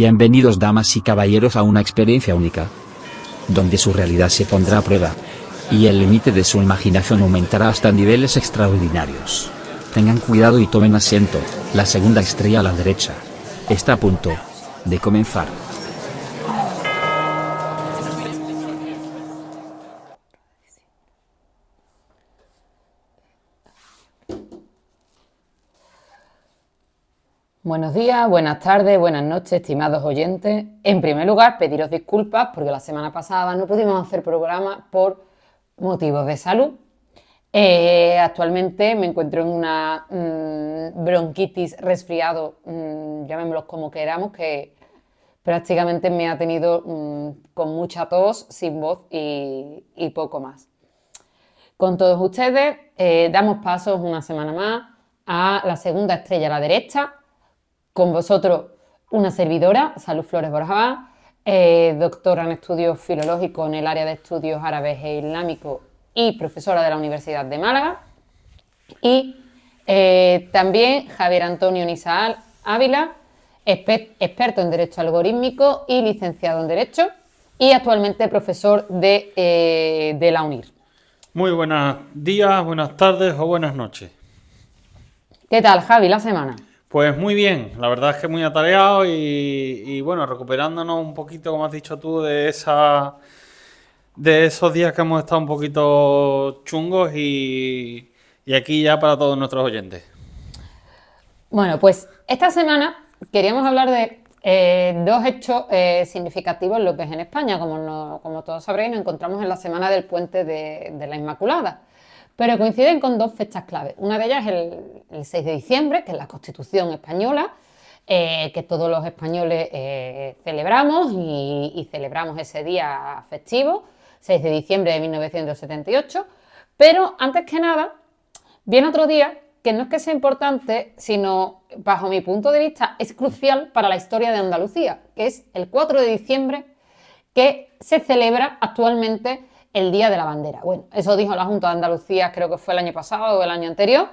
Bienvenidos damas y caballeros a una experiencia única, donde su realidad se pondrá a prueba, y el límite de su imaginación aumentará hasta niveles extraordinarios. Tengan cuidado y tomen asiento, la segunda estrella a la derecha. Está a punto de comenzar. Buenos días, buenas tardes, buenas noches, estimados oyentes. En primer lugar, pediros disculpas porque la semana pasada no pudimos hacer programa por motivos de salud. Eh, actualmente me encuentro en una mm, bronquitis resfriado, mm, llamémoslo como queramos, que prácticamente me ha tenido mm, con mucha tos, sin voz y, poco más. Con todos ustedes, eh, damos pasos una semana más a la segunda estrella a la derecha, con vosotros una servidora, Salud Flores Borja, eh, doctora en estudios filológicos en el área de estudios árabes e islámicos y profesora de la Universidad de Málaga. Y eh, también Javier Antonio Nisaal Ávila, experto en Derecho Algorítmico y licenciado en Derecho y actualmente profesor de, eh, de la UNIR. Muy buenos días, buenas tardes o buenas noches. ¿Qué tal, Javi, la semana? Pues muy bien, la verdad es que muy atareado y, bueno, recuperándonos un poquito, como has dicho tú, de esa de esos días que hemos estado un poquito chungos y, aquí ya para todos nuestros oyentes. Bueno, pues esta semana queríamos hablar de eh, dos hechos eh, significativos lo que es en España. Como, como todos sabréis, nos encontramos en la semana del puente de la Inmaculada pero coinciden con dos fechas clave. Una de ellas es el, 6 de diciembre, que es la Constitución española, eh, que todos los españoles eh, celebramos y, celebramos ese día festivo, 6 de diciembre de 1978. Pero antes que nada, viene otro día que no es que sea importante, sino, bajo mi punto de vista, es crucial para la historia de Andalucía, que es el 4 de diciembre, que se celebra actualmente el Día de la Bandera. Bueno, eso dijo la Junta de Andalucía, creo que fue el año pasado o el año anterior,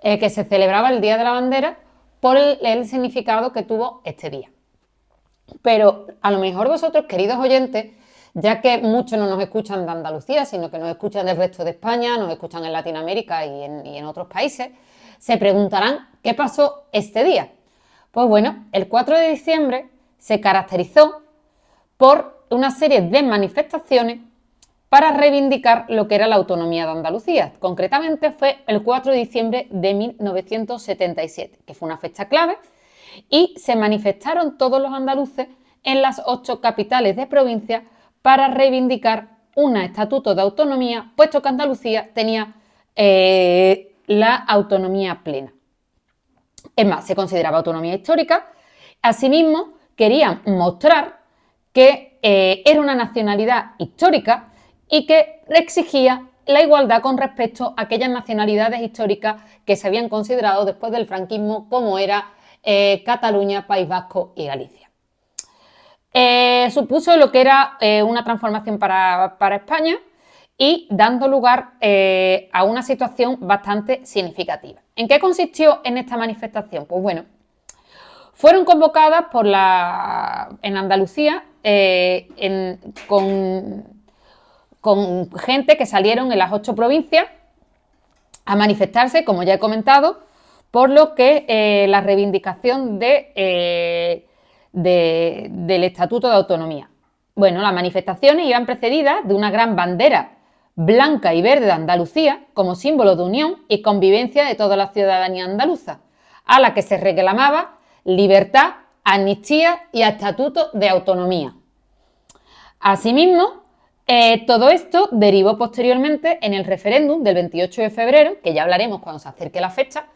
eh, que se celebraba el Día de la Bandera por el, significado que tuvo este día. Pero a lo mejor vosotros, queridos oyentes, ya que muchos no nos escuchan de Andalucía, sino que nos escuchan del resto de España, nos escuchan en Latinoamérica y en, y en otros países, se preguntarán qué pasó este día. Pues bueno, el 4 de diciembre se caracterizó por una serie de manifestaciones para reivindicar lo que era la autonomía de Andalucía. Concretamente fue el 4 de diciembre de 1977, que fue una fecha clave, y se manifestaron todos los andaluces en las ocho capitales de provincia para reivindicar un estatuto de autonomía, puesto que Andalucía tenía eh, la autonomía plena. Es más, se consideraba autonomía histórica. Asimismo, querían mostrar que eh, era una nacionalidad histórica y que exigía la igualdad con respecto a aquellas nacionalidades históricas que se habían considerado después del franquismo como era eh, Cataluña, País Vasco y Galicia. Eh, supuso lo que era eh, una transformación para, para, España y dando lugar a una situación bastante significativa. ¿En qué consistió en esta manifestación? Pues bueno, fueron convocadas por la, en Andalucía con con gente que salieron en las ocho provincias a manifestarse, como ya he comentado, por lo que eh, la reivindicación eh, de, del Estatuto de Autonomía. Bueno, las manifestaciones iban precedidas de una gran bandera blanca y verde de Andalucía como símbolo de unión y convivencia de toda la ciudadanía andaluza, a la que se reclamaba libertad, amnistía y estatuto de autonomía. Asimismo, eh, todo esto derivó posteriormente en el referéndum del 28 de febrero, que ya hablaremos cuando se acerque la fecha,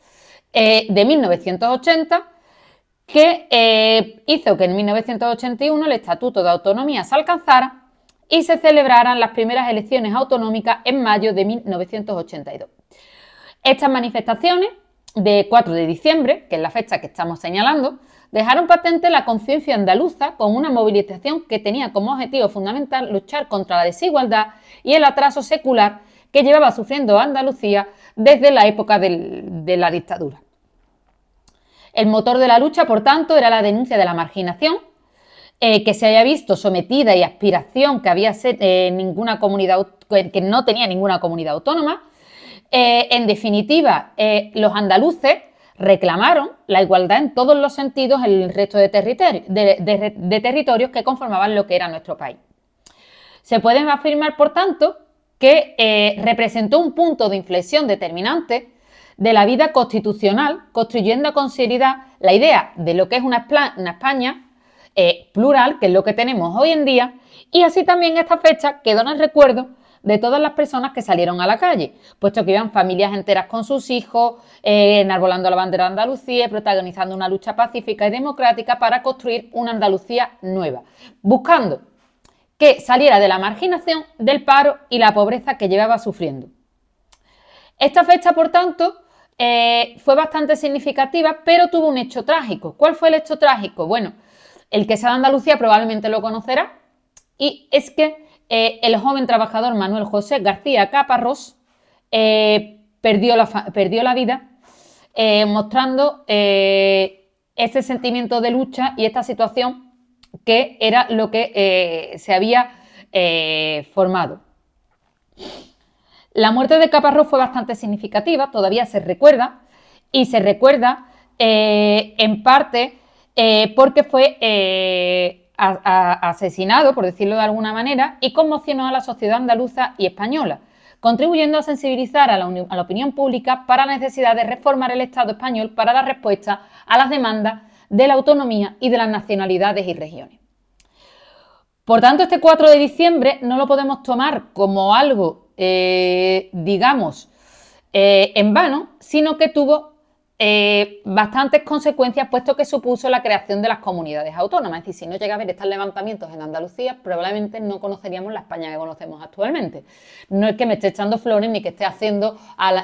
eh, de 1980, que eh, hizo que en 1981 el Estatuto de Autonomía se alcanzara y se celebraran las primeras elecciones autonómicas en mayo de 1982. Estas manifestaciones de 4 de diciembre, que es la fecha que estamos señalando, dejaron patente la conciencia andaluza con una movilización que tenía como objetivo fundamental luchar contra la desigualdad y el atraso secular que llevaba sufriendo Andalucía desde la época de la dictadura. El motor de la lucha, por tanto, era la denuncia de la marginación eh, que se haya visto sometida y aspiración que había eh, ninguna comunidad que no tenía ninguna comunidad autónoma. Eh, en definitiva, los andaluces reclamaron la igualdad en todos los sentidos en el resto de, territorios que conformaban lo que era nuestro país. Se puede afirmar, por tanto, que representó un punto de inflexión determinante de la vida constitucional, construyendo con seriedad la idea de lo que es una, España eh, plural, que es lo que tenemos hoy en día, y así también esta fecha quedó en el recuerdo de todas las personas que salieron a la calle, puesto que iban familias enteras con sus hijos, eh, enarbolando la bandera de Andalucía protagonizando una lucha pacífica y democrática para construir una Andalucía nueva, buscando que saliera de la marginación, del paro y la pobreza que llevaba sufriendo. Esta fecha, por tanto, eh, fue bastante significativa, pero tuvo un hecho trágico. ¿Cuál fue el hecho trágico? Bueno, el que sea de Andalucía probablemente lo conocerá, y es que eh, el joven trabajador Manuel José García Caparrós eh, perdió, la, perdió, la, vida mostrando ese sentimiento de lucha y esta situación que era lo que se había formado. La muerte de Caparrós fue bastante significativa, todavía se recuerda, y se recuerda eh, en parte eh, porque fue asesinado, por decirlo de alguna manera, y conmocionó a la sociedad andaluza y española, contribuyendo a sensibilizar a la, a la opinión pública para la necesidad de reformar el Estado español para dar respuesta a las demandas de la autonomía y de las nacionalidades y regiones. Por tanto, este 4 de diciembre no lo podemos tomar como algo eh, digamos, eh, en vano, sino que tuvo eh, bastantes consecuencias, puesto que supuso la creación de las comunidades autónomas. Es decir, si no llega a haber estos levantamientos en Andalucía, probablemente no conoceríamos la España que conocemos actualmente. No es que me esté echando flores, ni que esté haciendo,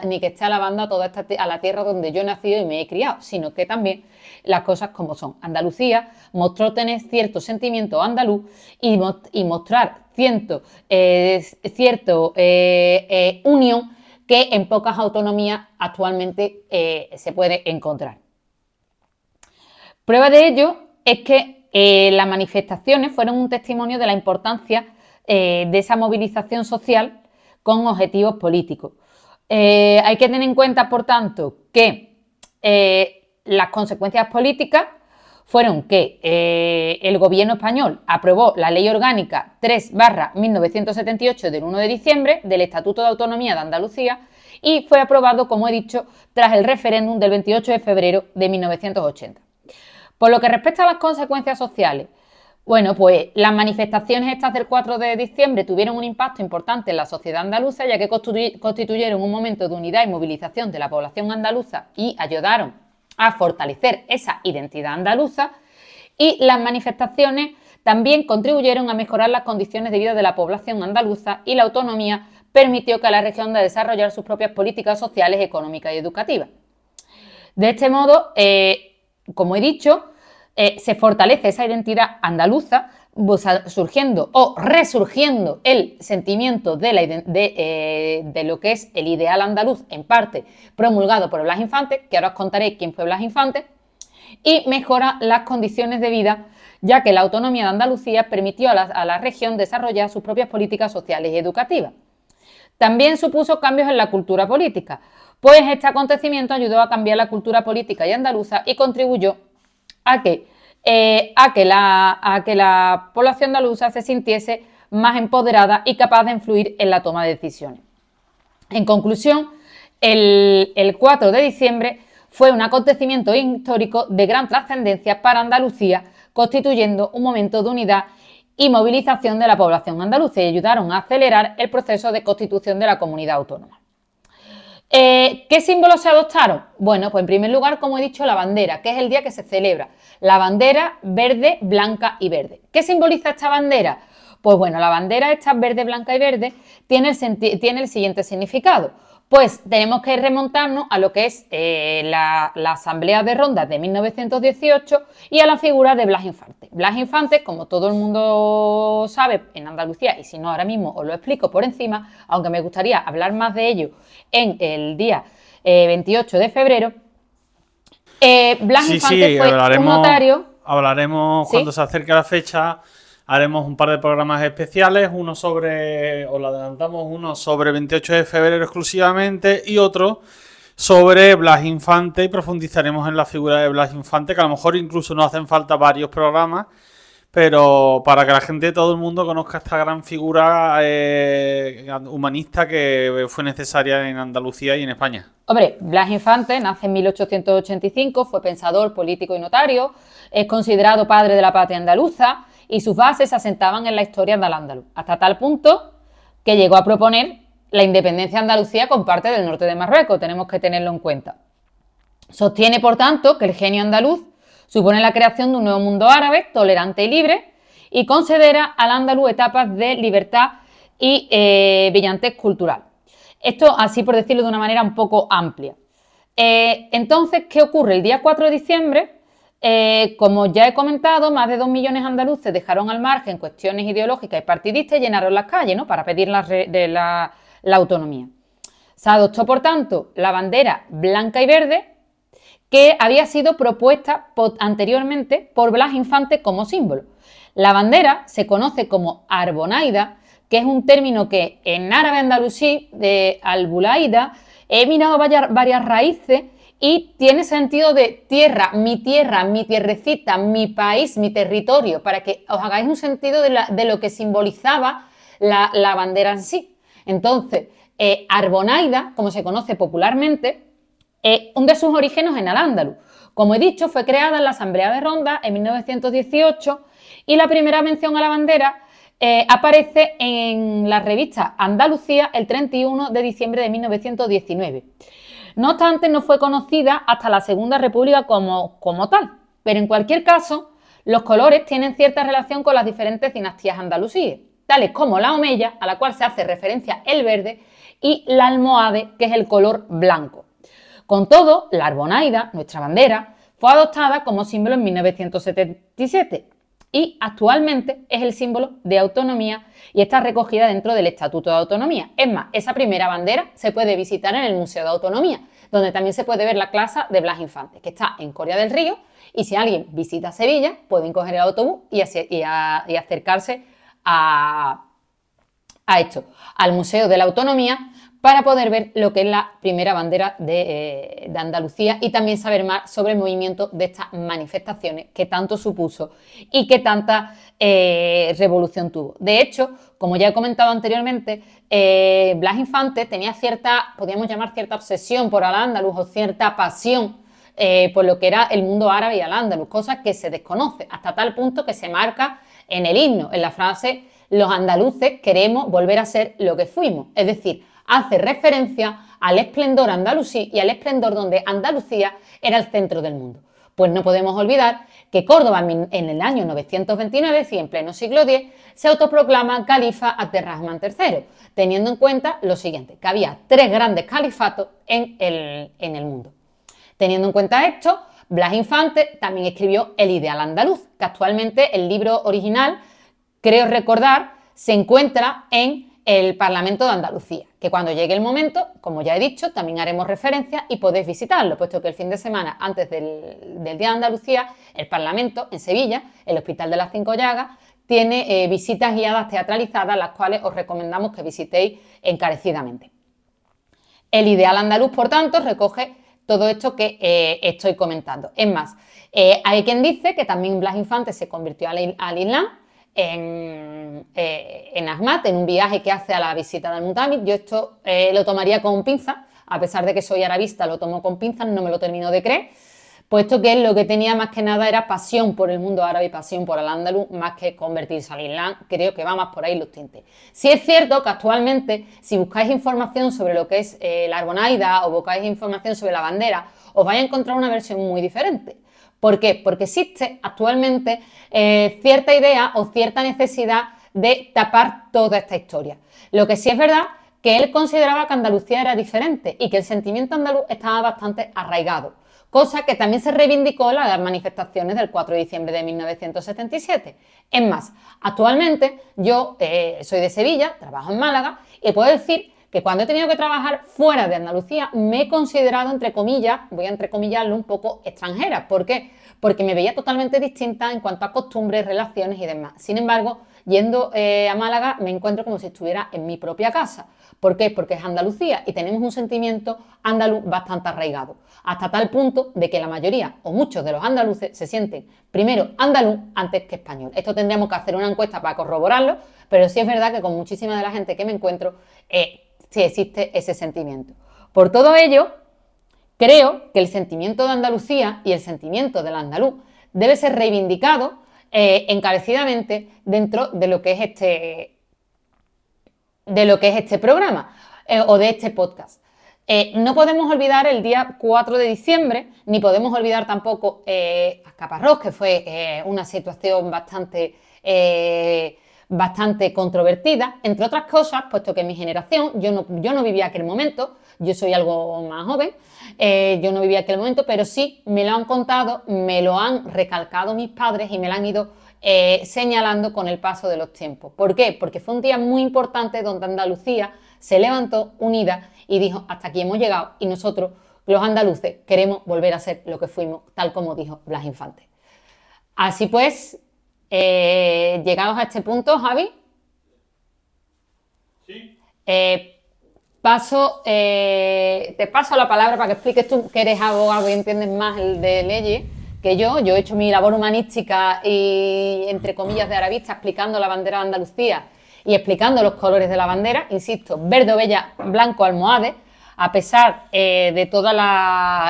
ni que esté alabando a toda esta a la tierra donde yo he nacido y me he criado, sino que también las cosas como son. Andalucía mostró tener cierto sentimiento andaluz y, mostrar cierto, eh, cierto eh, unión que en pocas autonomías actualmente eh, se puede encontrar. Prueba de ello es que eh, las manifestaciones fueron un testimonio de la importancia eh, de esa movilización social con objetivos políticos. hay que tener en cuenta, por tanto, que las consecuencias políticas fueron que eh, el gobierno español aprobó la ley orgánica 3 1978 del 1 de diciembre del Estatuto de Autonomía de Andalucía y fue aprobado, como he dicho, tras el referéndum del 28 de febrero de 1980. Por lo que respecta a las consecuencias sociales, bueno, pues las manifestaciones estas del 4 de diciembre tuvieron un impacto importante en la sociedad andaluza, ya que constituyeron un momento de unidad y movilización de la población andaluza y ayudaron a fortalecer esa identidad andaluza y las manifestaciones también contribuyeron a mejorar las condiciones de vida de la población andaluza y la autonomía permitió que la región de desarrollar sus propias políticas sociales, económicas y educativas. De este modo, eh, como he dicho, eh, se fortalece esa identidad andaluza, surgiendo o resurgiendo el sentimiento eh, de, lo que es el ideal andaluz, en parte promulgado por Blas Infante, que ahora os contaré quién fue Blas Infante, y mejora las condiciones de vida, ya que la autonomía de Andalucía permitió a la, a la región desarrollar sus propias políticas sociales y educativas. También supuso cambios en la cultura política, pues este acontecimiento ayudó a cambiar la cultura política y andaluza y contribuyó a que eh, a, que la, a que la población andaluza se sintiese más empoderada y capaz de influir en la toma de decisiones. En conclusión, el, 4 de diciembre fue un acontecimiento histórico de gran trascendencia para Andalucía, constituyendo un momento de unidad y movilización de la población andaluza y ayudaron a acelerar el proceso de constitución de la comunidad autónoma. Eh, ¿Qué símbolos se adoptaron? Bueno, pues en primer lugar, como he dicho, la bandera, que es el día que se celebra. La bandera verde, blanca y verde. ¿Qué simboliza esta bandera? Pues bueno, la bandera esta verde, blanca y verde tiene el, tiene el siguiente significado. Pues tenemos que remontarnos a lo que es eh, la, Asamblea de Rondas de 1918 y a la figura de Blas Infante. Blas Infante, como todo el mundo sabe en Andalucía, y si no ahora mismo os lo explico por encima, aunque me gustaría hablar más de ello en el día 28 eh, de febrero, eh, Blas Infante fue un notario hablaremos ¿Sí? cuando se acerque la fecha. Haremos un par de programas especiales, uno sobre, os lo adelantamos, uno sobre 28 de febrero exclusivamente y otro sobre Blas Infante y profundizaremos en la figura de Blas Infante, que a lo mejor incluso nos hacen falta varios programas, pero para que la gente, todo el mundo conozca esta gran figura eh, humanista que fue necesaria en Andalucía y en España. Hombre, Blas Infante nace en 1885, fue pensador, político y notario, es considerado padre de la patria andaluza y sus bases se asentaban en la historia del andaluz, hasta tal punto que llegó a proponer la independencia de Andalucía con parte del norte de Marruecos, tenemos que tenerlo en cuenta. Sostiene, por tanto, que el genio andaluz supone la creación de un nuevo mundo árabe, tolerante y libre, y considera al andaluz etapas de libertad y eh, brillantez cultural. Esto así por decirlo de una manera un poco amplia. Eh, entonces, ¿qué ocurre? El día 4 de diciembre, eh, como ya he comentado, más de dos millones andaluces dejaron al margen cuestiones ideológicas y partidistas y llenaron las calles ¿no? para pedir la, la- autonomía. Se adoptó, por tanto, la bandera blanca y verde que había sido propuesta anteriormente por Blas Infante como símbolo. La bandera se conoce como arbonaida, que es un término que en árabe andalusí de albulaida he mirado varias raíces y tiene sentido de tierra, mi tierra, mi tierrecita, mi país, mi territorio, para que os hagáis un sentido de, lo que simbolizaba la, la bandera en sí. Entonces, eh, arbonaida, como se conoce popularmente, eh, un de sus orígenes en Al-Ándalus. Como he dicho, fue creada en la Asamblea de Ronda en 1918 y la primera mención a la bandera eh, aparece en la revista Andalucía el 31 de diciembre de 1919. No obstante, no fue conocida hasta la Segunda República como, como tal, pero en cualquier caso, los colores tienen cierta relación con las diferentes dinastías andalusíes, tales como la omeya, a la cual se hace referencia el verde, y la almohade, que es el color blanco. Con todo, la arbonaida, nuestra bandera, fue adoptada como símbolo en 1977 y actualmente es el símbolo de autonomía y está recogida dentro del Estatuto de Autonomía. Es más, esa primera bandera se puede visitar en el Museo de Autonomía, donde también se puede ver la clase de Blas Infante, que está en Coria del Río, y si alguien visita Sevilla, pueden coger el autobús y acercarse a, a esto, al Museo de la Autonomía, para poder ver lo que es la primera bandera de, eh, de Andalucía y también saber más sobre el movimiento de estas manifestaciones que tanto supuso y que tanta eh, revolución tuvo. De hecho, como ya he comentado anteriormente, eh, Blas Infante tenía cierta, podríamos llamar cierta obsesión por Al-Ándalus o cierta pasión por lo que era el mundo árabe y Al-Ándalus, cosa que se desconoce hasta tal punto que se marca en el himno, en la frase los andaluces queremos volver a ser lo que fuimos, es decir, hace referencia al esplendor andalusí y al esplendor donde Andalucía era el centro del mundo. Pues no podemos olvidar que Córdoba en el año 929, sí, en pleno siglo X, se autoproclama califa Abderrahman III, teniendo en cuenta lo siguiente, que había tres grandes califatos en el, en el mundo. Teniendo en cuenta esto, Blas Infante también escribió El Ideal Andaluz, que actualmente el libro original, creo recordar, se encuentra en el Parlamento de Andalucía, que cuando llegue el momento, como ya he dicho, también haremos referencia y podéis visitarlo, puesto que el fin de semana antes del, Día de Andalucía, el Parlamento en Sevilla, el Hospital de las Cinco Llagas, tiene eh, visitas guiadas teatralizadas, las cuales os recomendamos que visitéis encarecidamente. El ideal andaluz, por tanto, recoge todo esto que eh, estoy comentando. Es más, eh, hay quien dice que también Blas Infante se convirtió al Islam en, eh, en Ahmad, en un viaje que hace a la visita del Mutamid. Yo esto eh, lo tomaría con pinza, a pesar de que soy arabista, lo tomo con pinzas, no me lo termino de creer, puesto que lo que tenía más que nada era pasión por el mundo árabe y pasión por el andaluz, más que convertirse al Islam. Creo que va más por ahí los tintes. Si es cierto que actualmente, si buscáis información sobre lo que es eh, la arbonaida o buscáis información sobre la bandera, os vais a encontrar una versión muy diferente. ¿Por qué? Porque existe actualmente eh, cierta idea o cierta necesidad de tapar toda esta historia. Lo que sí es verdad que él consideraba que Andalucía era diferente y que el sentimiento andaluz estaba bastante arraigado, cosa que también se reivindicó en las manifestaciones del 4 de diciembre de 1977. Es más, actualmente yo eh, soy de Sevilla, trabajo en Málaga y puedo decir que cuando he tenido que trabajar fuera de Andalucía me he considerado, entre comillas, voy a entrecomillarlo, un poco extranjera. ¿Por qué? Porque me veía totalmente distinta en cuanto a costumbres, relaciones y demás. Sin embargo, yendo eh, a Málaga me encuentro como si estuviera en mi propia casa. ¿Por qué? Porque es Andalucía y tenemos un sentimiento andaluz bastante arraigado, hasta tal punto de que la mayoría o muchos de los andaluces se sienten primero andaluz antes que español. Esto tendríamos que hacer una encuesta para corroborarlo, pero sí es verdad que con muchísima de la gente que me encuentro eh, sí existe ese sentimiento. Por todo ello, creo que el sentimiento de Andalucía y el sentimiento del andaluz debe ser reivindicado eh, encarecidamente dentro de lo que es este, de lo que es este programa eh, o de este podcast. Eh, no podemos olvidar el día 4 de diciembre, ni podemos olvidar tampoco a Caparrós, que fue una situación bastante bastante controvertida, entre otras cosas, puesto que mi generación, yo no, yo no vivía aquel momento, yo soy algo más joven, eh, yo no vivía aquel momento, pero sí me lo han contado, me lo han recalcado mis padres y me lo han ido eh, señalando con el paso de los tiempos. ¿Por qué? Porque fue un día muy importante donde Andalucía se levantó unida y dijo, hasta aquí hemos llegado y nosotros, los andaluces, queremos volver a ser lo que fuimos, tal como dijo Blas Infante. Así pues, eh, llegados a este punto, Javi. Sí. Eh, paso, eh, te paso la palabra para que expliques tú que eres abogado y entiendes más el de leyes que yo. Yo he hecho mi labor humanística y, entre comillas, de arabista, explicando la bandera de Andalucía y explicando los colores de la bandera. Insisto, verde, bella, blanco, almohade. A pesar de todo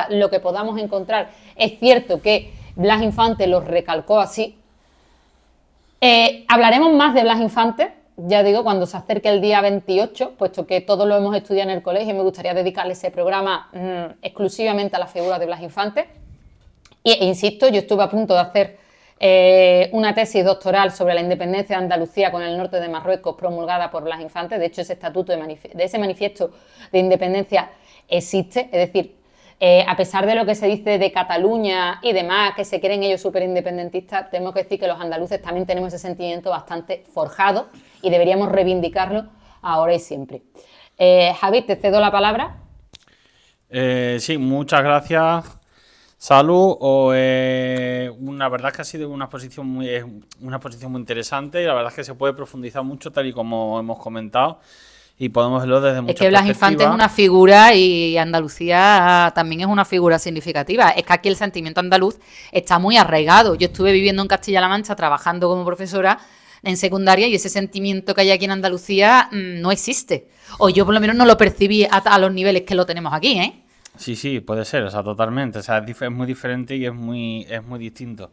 lo que podamos encontrar, es cierto que Blas Infante los recalcó así, eh, hablaremos más de Blas Infante, ya digo, cuando se acerque el día 28, puesto que todos lo hemos estudiado en el colegio y me gustaría dedicarle ese programa mm, exclusivamente a la figura de Blas Infante. e insisto, yo estuve a punto de hacer eh, una tesis doctoral sobre la independencia de Andalucía con el norte de Marruecos promulgada por Blas Infante. De hecho, ese estatuto de, de ese manifiesto de independencia existe, es decir, eh, a pesar de lo que se dice de Cataluña y demás, que se creen ellos súper independentistas, tenemos que decir que los andaluces también tenemos ese sentimiento bastante forjado y deberíamos reivindicarlo ahora y siempre. Eh, Javi, te cedo la palabra. Eh, sí, muchas gracias. Salud, o, una verdad es que ha sido una exposición muy, una exposición muy interesante y la verdad es que se puede profundizar mucho tal y como hemos comentado y podemos verlo desde muchas Es que Blas Infante es una figura y Andalucía también es una figura significativa. Es que aquí el sentimiento andaluz está muy arraigado. Yo estuve viviendo en Castilla-La Mancha trabajando como profesora en secundaria y ese sentimiento que hay aquí en Andalucía mm, no existe. O yo por lo menos no lo percibí a, los niveles que lo tenemos aquí, ¿eh? Sí, sí, puede ser, o sea, totalmente. O sea, es, es muy diferente y es muy, es muy distinto.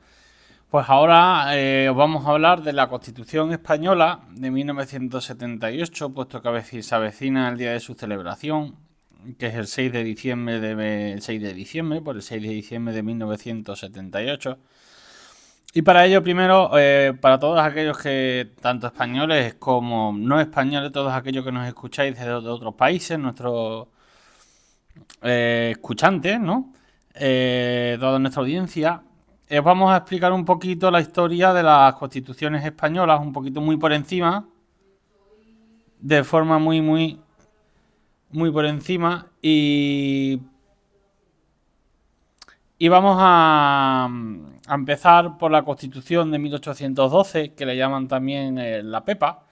Pues ahora eh, os vamos a hablar de la Constitución Española de 1978, puesto que se avecina el día de su celebración, que es el 6 de diciembre, de, 6 de diciembre, por el 6 de diciembre de 1978. Y para ello, primero, eh, para todos aquellos que, tanto españoles como no españoles, todos aquellos que nos escucháis desde otros países, nuestros eh, escuchantes, ¿no? toda nuestra audiencia, os eh, vamos a explicar un poquito la historia de las constituciones españolas, un poquito muy por encima, de forma muy, muy, muy por encima. Y, y vamos a, empezar por la constitución de 1812, que le llaman también eh, la PEPA,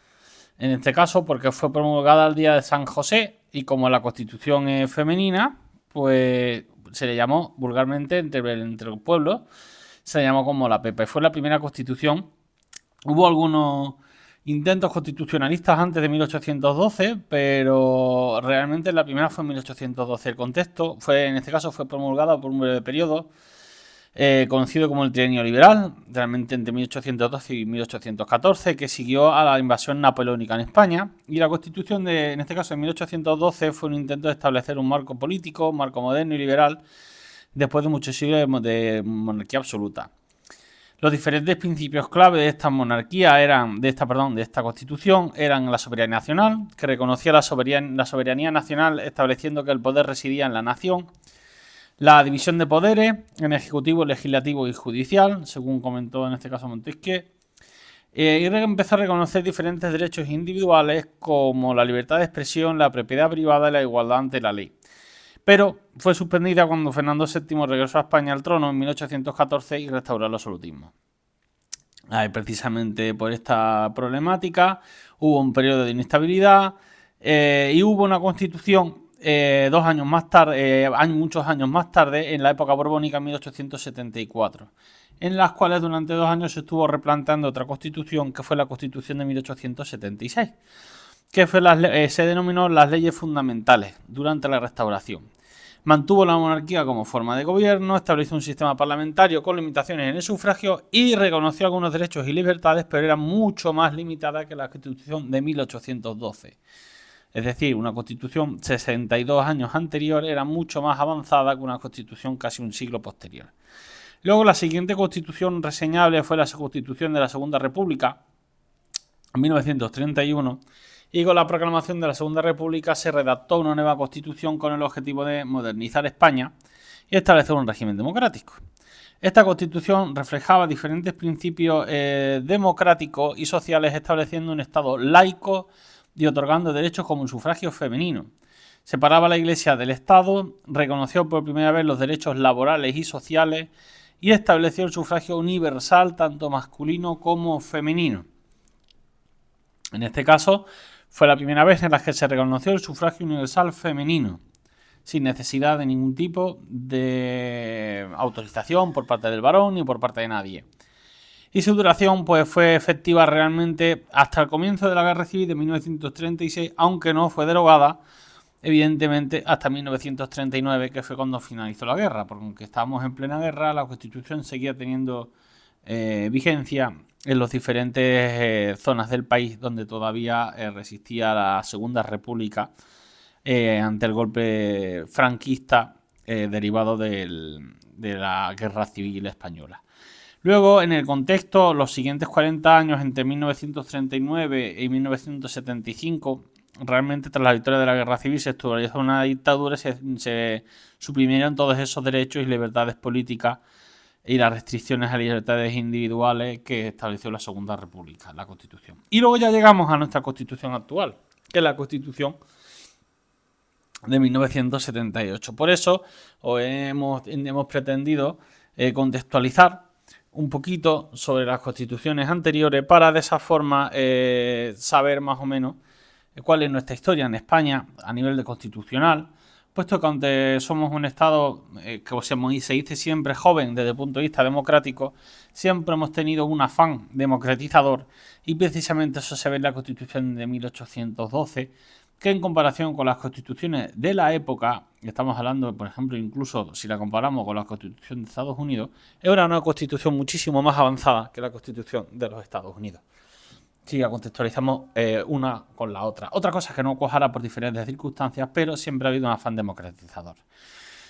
en este caso porque fue promulgada el día de San José y como la constitución es femenina, pues se le llamó vulgarmente entre, entre los pueblos se llamó como la PEPA. Fue la primera constitución. Hubo algunos intentos constitucionalistas antes de 1812, pero realmente la primera fue en 1812. El contexto fue, en este caso, fue promulgada por un breve periodo, eh, conocido como el trienio liberal, realmente entre 1812 y 1814, que siguió a la invasión napoleónica en España. Y la constitución de, en este caso, en 1812, fue un intento de establecer un marco político, un marco moderno y liberal después de muchos siglos de monarquía absoluta. Los diferentes principios clave de esta monarquía eran, de esta, perdón, de esta constitución, eran la soberanía nacional, que reconocía la soberanía, la soberanía nacional estableciendo que el poder residía en la nación, la división de poderes en ejecutivo, legislativo y judicial, según comentó en este caso Montesquieu, eh, y empezó a reconocer diferentes derechos individuales como la libertad de expresión, la propiedad privada y la igualdad ante la ley. Pero fue suspendida cuando Fernando VII regresó a España al trono en 1814 y restauró el absolutismo. precisamente por esta problemática hubo un periodo de inestabilidad eh, y hubo una constitución eh, dos años más tarde, eh, muchos años más tarde, en la época borbónica, en 1874, en las cuales durante dos años se estuvo replanteando otra constitución, que fue la constitución de 1876, que fue eh, se denominó las leyes fundamentales durante la restauración. Mantuvo la monarquía como forma de gobierno, estableció un sistema parlamentario con limitaciones en el sufragio y reconoció algunos derechos y libertades, pero era mucho más limitada que la constitución de 1812. Es decir, una constitución 62 años anterior era mucho más avanzada que una constitución casi un siglo posterior. Luego la siguiente constitución reseñable fue la constitución de la Segunda República, en 1931, y con la proclamación de la Segunda República se redactó una nueva constitución con el objetivo de modernizar España y establecer un régimen democrático. Esta constitución reflejaba diferentes principios eh, democráticos y sociales estableciendo un Estado laico, y otorgando derechos como el sufragio femenino. Separaba la Iglesia del Estado, reconoció por primera vez los derechos laborales y sociales y estableció el sufragio universal tanto masculino como femenino. En este caso, fue la primera vez en la que se reconoció el sufragio universal femenino, sin necesidad de ningún tipo de autorización por parte del varón ni por parte de nadie. Y su duración pues, fue efectiva realmente hasta el comienzo de la Guerra Civil de 1936, aunque no fue derogada, evidentemente, hasta 1939, que fue cuando finalizó la guerra, porque aunque estábamos en plena guerra, la Constitución seguía teniendo eh, vigencia en las diferentes eh, zonas del país donde todavía eh, resistía la Segunda República ante el golpe franquista derivado de la Guerra Civil Española. Luego, en el contexto, los siguientes 40 años, entre 1939 y 1975, realmente tras la victoria de la guerra civil se estabilizó una dictadura y se, suprimieron todos esos derechos y libertades políticas y las restricciones a libertades individuales que estableció la Segunda República, la Constitución. Y luego ya llegamos a nuestra Constitución actual, que es la Constitución de 1978. Por eso hemos, hemos pretendido eh, contextualizar un poquito sobre las constituciones anteriores para de esa forma eh, saber más o menos eh, cuál es nuestra historia en España a nivel de constitucional, puesto que aunque somos un Estado eh, que se dice siempre joven desde el punto de vista democrático, siempre hemos tenido un afán democratizador y precisamente eso se ve en la Constitución de 1812 que en comparación con las constituciones de la época, estamos hablando, por ejemplo, incluso si la comparamos con la constitución de Estados Unidos, era una constitución muchísimo más avanzada que la constitución de los Estados Unidos. La contextualizamos eh, una con la otra. Otra cosa es que no cojara por diferentes circunstancias, pero siempre ha habido un afán democratizador.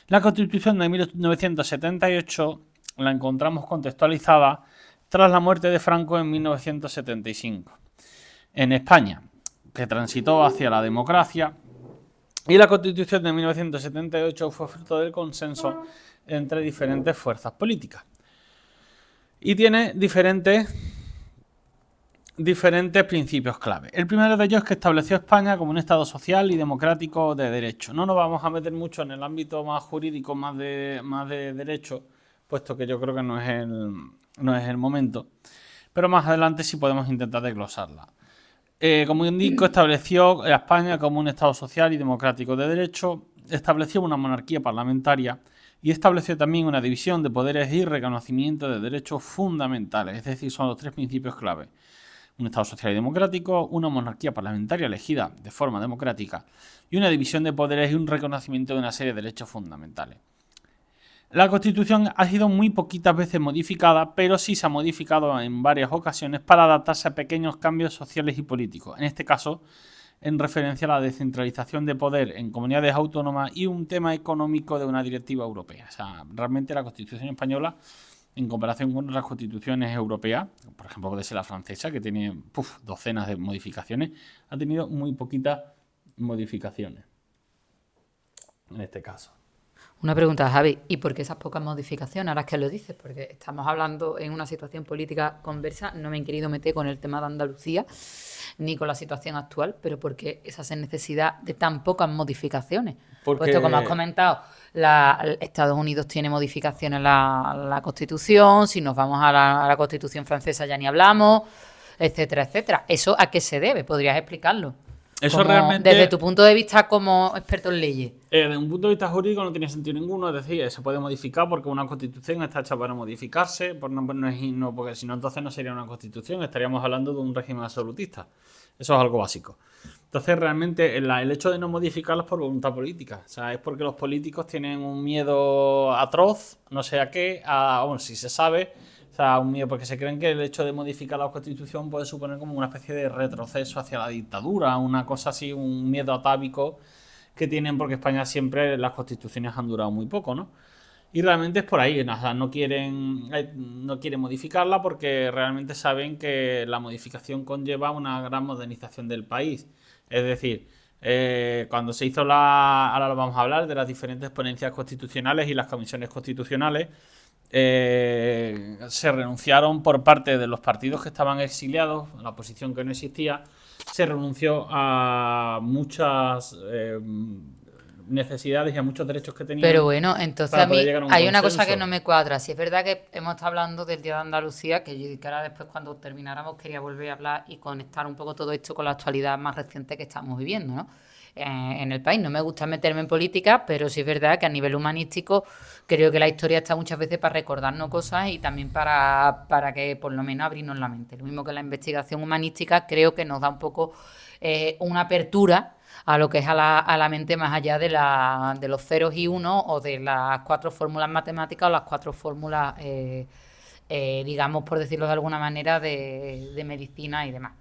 La constitución de 1978 la encontramos contextualizada tras la muerte de Franco en 1975. En España, que transitó hacia la democracia y la constitución de 1978 fue fruto del consenso entre diferentes fuerzas políticas. Y tiene diferentes, diferentes principios clave. El primero de ellos es que estableció España como un Estado social y democrático de derecho. No nos vamos a meter mucho en el ámbito más jurídico, más de, más de derecho, puesto que yo creo que no es, el, no es el momento. Pero más adelante sí podemos intentar desglosarla. Eh, como indico, estableció España como un Estado social y democrático de derecho, estableció una monarquía parlamentaria y estableció también una división de poderes y reconocimiento de derechos fundamentales, es decir, son los tres principios clave. Un Estado social y democrático, una monarquía parlamentaria elegida de forma democrática y una división de poderes y un reconocimiento de una serie de derechos fundamentales. La Constitución ha sido muy poquitas veces modificada, pero sí se ha modificado en varias ocasiones para adaptarse a pequeños cambios sociales y políticos. En este caso, en referencia a la descentralización de poder en comunidades autónomas y un tema económico de una directiva europea. O sea, realmente la Constitución española, en comparación con otras constituciones europeas, por ejemplo, puede ser la francesa, que tiene docenas de modificaciones, ha tenido muy poquitas modificaciones en este caso. Una pregunta, Javi, ¿y por qué esas pocas modificaciones? Ahora es que lo dices, porque estamos hablando en una situación política conversa, no me he querido meter con el tema de Andalucía ni con la situación actual, pero ¿por qué esa necesidad de tan pocas modificaciones? Porque- Puesto como has comentado, la- Estados Unidos tiene modificaciones en la, la Constitución, si nos vamos a la, a la Constitución francesa ya ni hablamos, etcétera, etcétera. ¿Eso a qué se debe? ¿Podrías explicarlo? Eso Como- realmente- Desde tu punto de vista como experto en leyes. Eh, desde un punto de vista jurídico no tiene sentido ninguno, es decir, se puede modificar porque una constitución está hecha para modificarse, por no, no es- no- porque si no entonces no sería una constitución, estaríamos hablando de un régimen absolutista. Eso es algo básico. Entonces realmente el, el hecho de no modificarlo es por voluntad política, o sea, es porque los políticos tienen un miedo atroz, no sé a qué, a, bueno, si se sabe, un miedo porque se creen que el hecho de modificar la constitución puede suponer como una especie de retroceso hacia la dictadura, una cosa así, un miedo atávico que tienen porque España siempre las constituciones han durado muy poco, ¿no? Y realmente es por ahí, o no quieren, eh, no quieren modificarla porque realmente saben que la modificación conlleva una gran modernización del país. Es decir, eh, cuando se hizo la, ahora lo vamos a hablar de las diferentes ponencias constitucionales y las comisiones constitucionales, eh, se renunciaron por parte de los partidos que estaban exiliados, la oposición que no existía, se renunció a muchas eh, necesidades y a muchos derechos que tenían. Pero bueno, entonces a mí a un hay una cosa que no me cuadra. Si es verdad que hemos estado hablando del Día de Andalucía, que yo que ahora después cuando termináramos quería volver a hablar y conectar un poco todo esto con la actualidad más reciente que estamos viviendo, ¿no? Eh, en el país. No me gusta meterme en política, pero sí es verdad que a nivel humanístico creo que la historia está muchas veces para recordarnos cosas y también para, para que por lo menos abrirnos la mente. Lo mismo que la investigación humanística creo que nos da un poco eh, una apertura a lo que es a la, a la mente más allá de, la, de los ceros y unos o de las cuatro fórmulas matemáticas o las cuatro fórmulas, eh, digamos, por decirlo de alguna manera, de, de medicina y demás.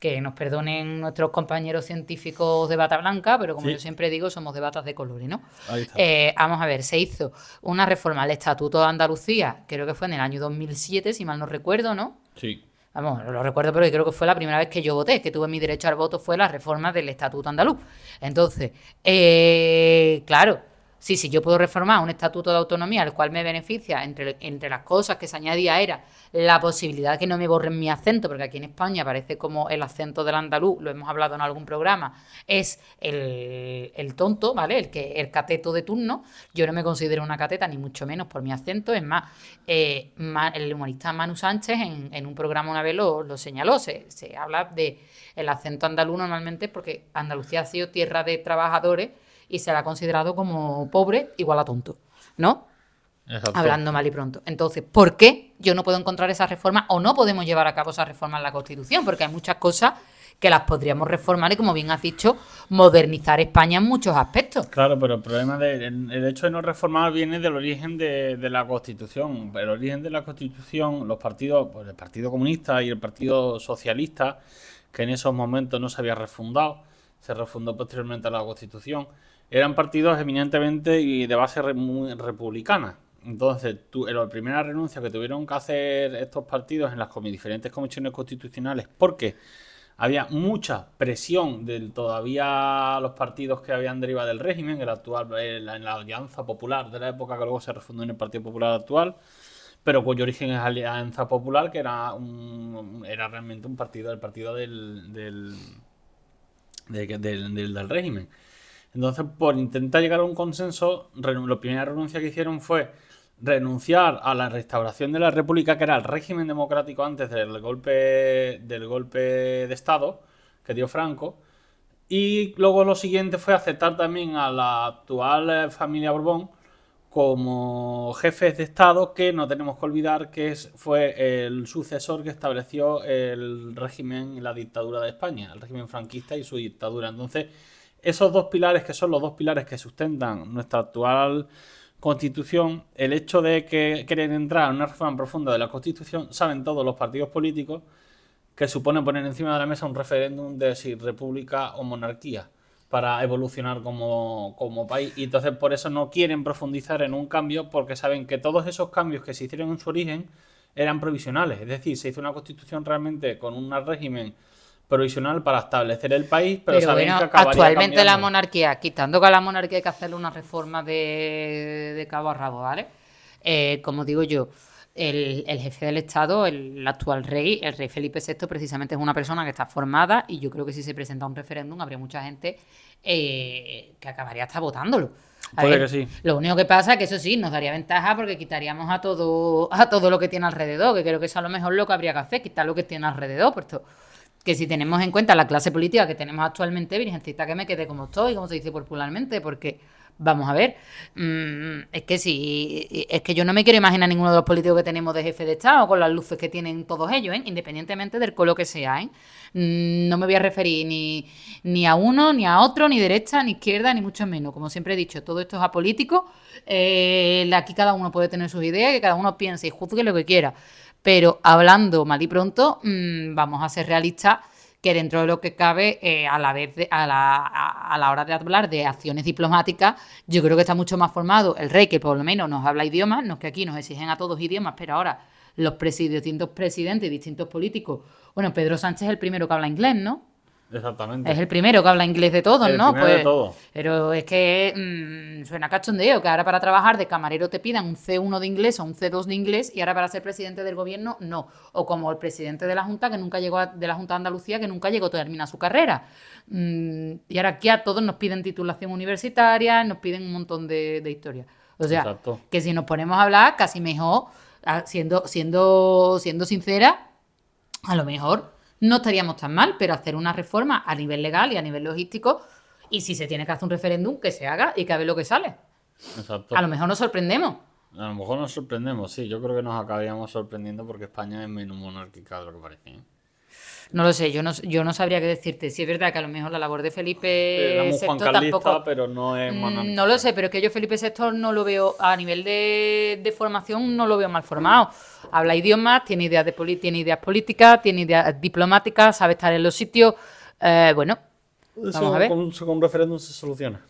Que nos perdonen nuestros compañeros científicos de bata blanca, pero como Sí. yo siempre digo, somos de batas de colores, ¿no? Ahí está. Eh, vamos a ver, se hizo una reforma al Estatuto de Andalucía, creo que fue en el año 2007, si mal no recuerdo, ¿no? Sí. Vamos, lo recuerdo, pero creo que fue la primera vez que yo voté, que tuve mi derecho al voto, fue la reforma del Estatuto andaluz. Entonces, eh, claro, sí, sí, yo puedo reformar un estatuto de autonomía, el cual me beneficia, entre, entre las cosas que se añadía era la posibilidad de que no me borren mi acento, porque aquí en España parece como el acento del andaluz, lo hemos hablado en algún programa, es el, el tonto, ¿vale? El, que, el cateto de turno. Yo no me considero una cateta, ni mucho menos por mi acento. Es más, eh, el humorista Manu Sánchez en, en un programa una vez lo, lo señaló. Se, se habla de el acento andaluz normalmente porque Andalucía ha sido tierra de trabajadores y se la ha considerado como pobre igual a tonto, ¿no? Exacto. Hablando mal y pronto. Entonces, ¿por qué yo no puedo encontrar esa reforma o no podemos llevar a cabo esa reforma en la Constitución? Porque hay muchas cosas que las podríamos reformar y, como bien has dicho, modernizar España en muchos aspectos. Claro, pero el problema del el, el hecho de no reformar viene del origen de, de la Constitución. El origen de la Constitución, los partidos, pues el Partido Comunista y el Partido Socialista, que en esos momentos no se había refundado, se refundó posteriormente a la Constitución, eran partidos eminentemente y de base re- republicana. Entonces, tú, en la primera renuncia que tuvieron que hacer estos partidos en las diferentes comisiones constitucionales, porque había mucha presión de todavía los partidos que habían derivado del régimen, el actual, eh, la- en la Alianza Popular de la época que luego se refundó en el Partido Popular actual, pero cuyo origen es Alianza Popular, que era un, era realmente un partido, el partido del, del, de- del, del- del régimen. Entonces, por intentar llegar a un consenso, la primera renuncia que hicieron fue renunciar a la restauración de la República, que era el régimen democrático antes del golpe, del golpe de Estado que dio Franco. Y luego lo siguiente fue aceptar también a la actual eh, familia Borbón como jefes de Estado, que no tenemos que olvidar que fue el sucesor que estableció el régimen y la dictadura de España, el régimen franquista y su dictadura. Entonces, esos dos pilares, que son los dos pilares que sustentan nuestra actual constitución, el hecho de que quieren entrar en una reforma profunda de la constitución, saben todos los partidos políticos que supone poner encima de la mesa un referéndum de si república o monarquía para evolucionar como, como país. Y entonces por eso no quieren profundizar en un cambio porque saben que todos esos cambios que se hicieron en su origen eran provisionales. Es decir, se hizo una constitución realmente con un régimen provisional para establecer el país, pero, Pero, sabéis bueno, que acabaría actualmente la monarquía, quitando que a la monarquía hay que hacerle una reforma de, de cabo a rabo, ¿vale? Eh, como digo yo, el, el jefe del Estado, el, el actual rey, el rey Felipe VI, precisamente es una persona que está formada y yo creo que si se presenta un referéndum habría mucha gente eh, que acabaría hasta votándolo. A Puede ver, que sí. Lo único que pasa es que eso sí, nos daría ventaja porque quitaríamos a todo, a todo lo que tiene alrededor, que creo que eso a lo mejor lo que habría que hacer, quitar lo que tiene alrededor, puesto que si tenemos en cuenta la clase política que tenemos actualmente, virgencita que me quede como estoy, como se dice popularmente, porque vamos a ver, mm, es que si es que yo no me quiero imaginar ninguno de los políticos que tenemos de jefe de Estado con las luces que tienen todos ellos, ¿eh? independientemente del color que sea, ¿eh? Mm, no me voy a referir ni, ni a uno, ni a otro, ni derecha, ni izquierda, ni mucho menos. Como siempre he dicho, todo esto es apolítico. eh, aquí cada uno puede tener sus ideas, que cada uno piense y juzgue lo que quiera. Pero hablando mal y pronto, mm, vamos a ser realistas que dentro de lo que cabe, eh, a la vez de- a, la, a- la hora de hablar de acciones diplomáticas, yo creo que está mucho más formado el rey, que por lo menos nos habla idiomas, no es que aquí nos exigen a todos idiomas, pero ahora los presi- distintos presidentes y distintos políticos, bueno, Pedro Sánchez es el primero que habla inglés, ¿no? Exactamente. Es el primero que habla inglés de todos, El ¿no? primero de todos. Pero es que mm, suena cachondeo, que ahora para trabajar de camarero te pidan un C1 de inglés o un C2 de inglés y ahora para ser presidente del gobierno no. O como el presidente de la Junta que nunca llegó a- de la Junta de Andalucía que nunca llegó a terminar su carrera. Mm, y ahora aquí a todos nos piden titulación universitaria, nos piden un montón de, de historias. O sea, Exacto. que si nos ponemos a hablar, casi mejor, siendo, siendo, siendo sincera, a lo mejor no estaríamos tan mal, pero hacer una reforma a nivel legal y a nivel logístico, y si se tiene que hacer un referéndum, que se haga y que a ver lo que sale. Exacto. A lo mejor nos sorprendemos. A lo mejor nos sorprendemos, sí. Yo creo que nos acabaríamos sorprendiendo porque España es menos monárquica de lo que parece. ¿eh? No lo sé, yo no, yo no sabría qué decirte. Si es verdad que a lo mejor la labor de Felipe VI Carlista, tampoco... pero no es Mm. No lo sé, pero es que yo Felipe VI no lo veo a nivel de, de formación, no lo veo mal formado. Habla idiomas, tiene ideas, de poli- tiene ideas políticas, tiene ideas diplomáticas, sabe estar en los sitios. Eh, bueno, Eso vamos a ver. Con, con un referéndum se soluciona.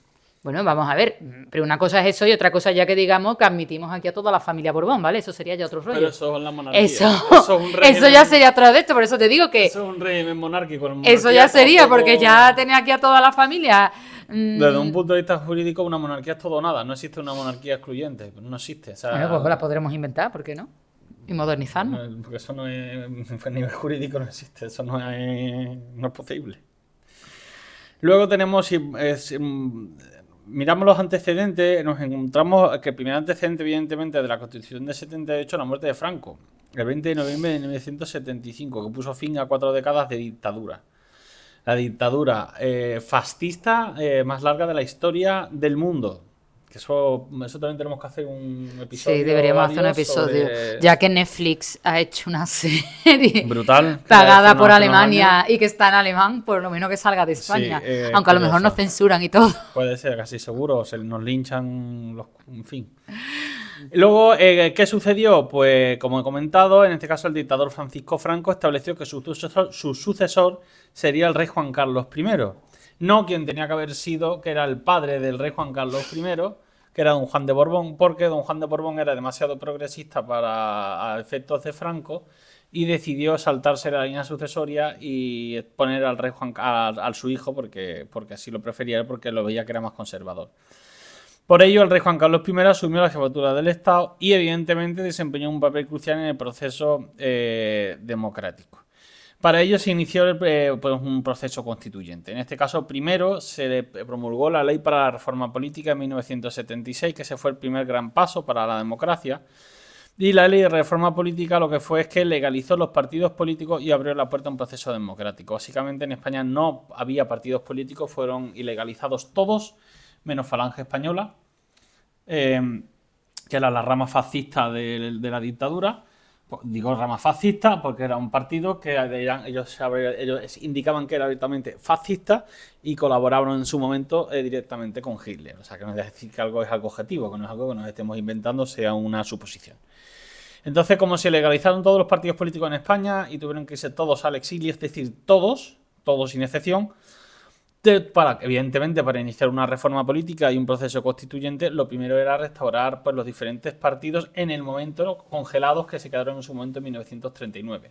Bueno, vamos a ver. Pero una cosa es eso y otra cosa ya que digamos que admitimos aquí a toda la familia Borbón, ¿vale? Eso sería ya otro rollo. Pero eso es la monarquía. Eso, Eso es un régimen, eso ya sería otra de esto, por eso te digo que Eso es un régimen monárquico. eso ya sería, porque ya tenía aquí a toda la familia. mm, Desde un punto de vista jurídico, una monarquía es todo o nada. No existe una monarquía excluyente. No existe. O sea, Bueno, pues la podremos inventar, ¿por qué no? Y modernizarnos. no, porque eso no es. A nivel jurídico no existe. Eso no es, no es posible. Luego tenemos. eh, mm, miramos los antecedentes. Nos encontramos que el primer antecedente, evidentemente, de la Constitución de 78 la muerte de Franco. El 20 de noviembre de 1975, que puso fin a cuatro décadas de dictadura. La dictadura eh, fascista eh, más larga de la historia del mundo. Que eso, eso también tenemos que hacer un episodio. Sí, deberíamos hacer un episodio. sobre- Ya que Netflix ha hecho una serie Brutal. pagada por Alemania y que está en alemán, por lo menos que salga de España. eh, Aunque a lo mejor nos censuran y todo. Puede ser, casi seguro. Se nos linchan los. En fin. Luego, eh, ¿qué sucedió? Pues, como he comentado, en este caso el dictador Francisco Franco estableció que su sucesor, su sucesor sería el rey Juan Carlos I. No quien tenía que haber sido, que era el padre del rey Juan Carlos I, que era don Juan de Borbón, porque don Juan de Borbón era demasiado progresista para a efectos de Franco y decidió saltarse la línea sucesoria y poner al rey Juan al su hijo porque, porque así lo prefería porque lo veía que era más conservador. Por ello, el rey Juan Carlos I asumió la jefatura del Estado y, evidentemente, desempeñó un papel crucial en el proceso eh, democrático. Para ello se inició eh, pues, un proceso constituyente. En este caso, primero se promulgó la Ley para la Reforma Política en 1976, que ese fue el primer gran paso para la democracia. Y la ley de reforma política lo que fue es que legalizó los partidos políticos y abrió la puerta a un proceso democrático. Básicamente en España no había partidos políticos, fueron ilegalizados todos, menos Falange Española, eh, que era la rama fascista de la dictadura. Digo rama fascista porque era un partido que ellos, indicaban que era abiertamente fascista y colaboraron en su momento eh, directamente con Hitler. O sea, que no es decir que algo es algo objetivo, que no es algo que nos estemos inventando, sea una suposición. Entonces, como se legalizaron todos los partidos políticos en España y tuvieron que irse todos al exilio, es decir, todos, todos sin excepción, evidentemente, para iniciar una reforma política y un proceso constituyente, lo primero era restaurar pues, los diferentes partidos en el momento congelados que se quedaron en su momento en 1939.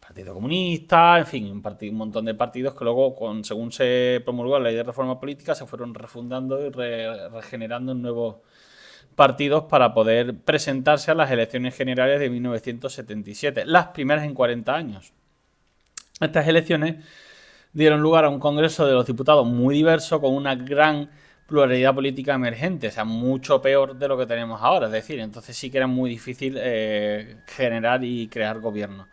Partido Comunista, en fin, un, partido, un montón de partidos que luego, según se promulgó la ley de reforma política, se fueron refundando y re- regenerando en nuevos partidos para poder presentarse a las elecciones generales de 1977, las primeras en 40 años. Estas elecciones dieron lugar a un Congreso de los Diputados muy diverso, con una gran pluralidad política emergente, o sea, mucho peor de lo que tenemos ahora. Es decir, entonces sí que era muy difícil eh, generar y crear gobierno.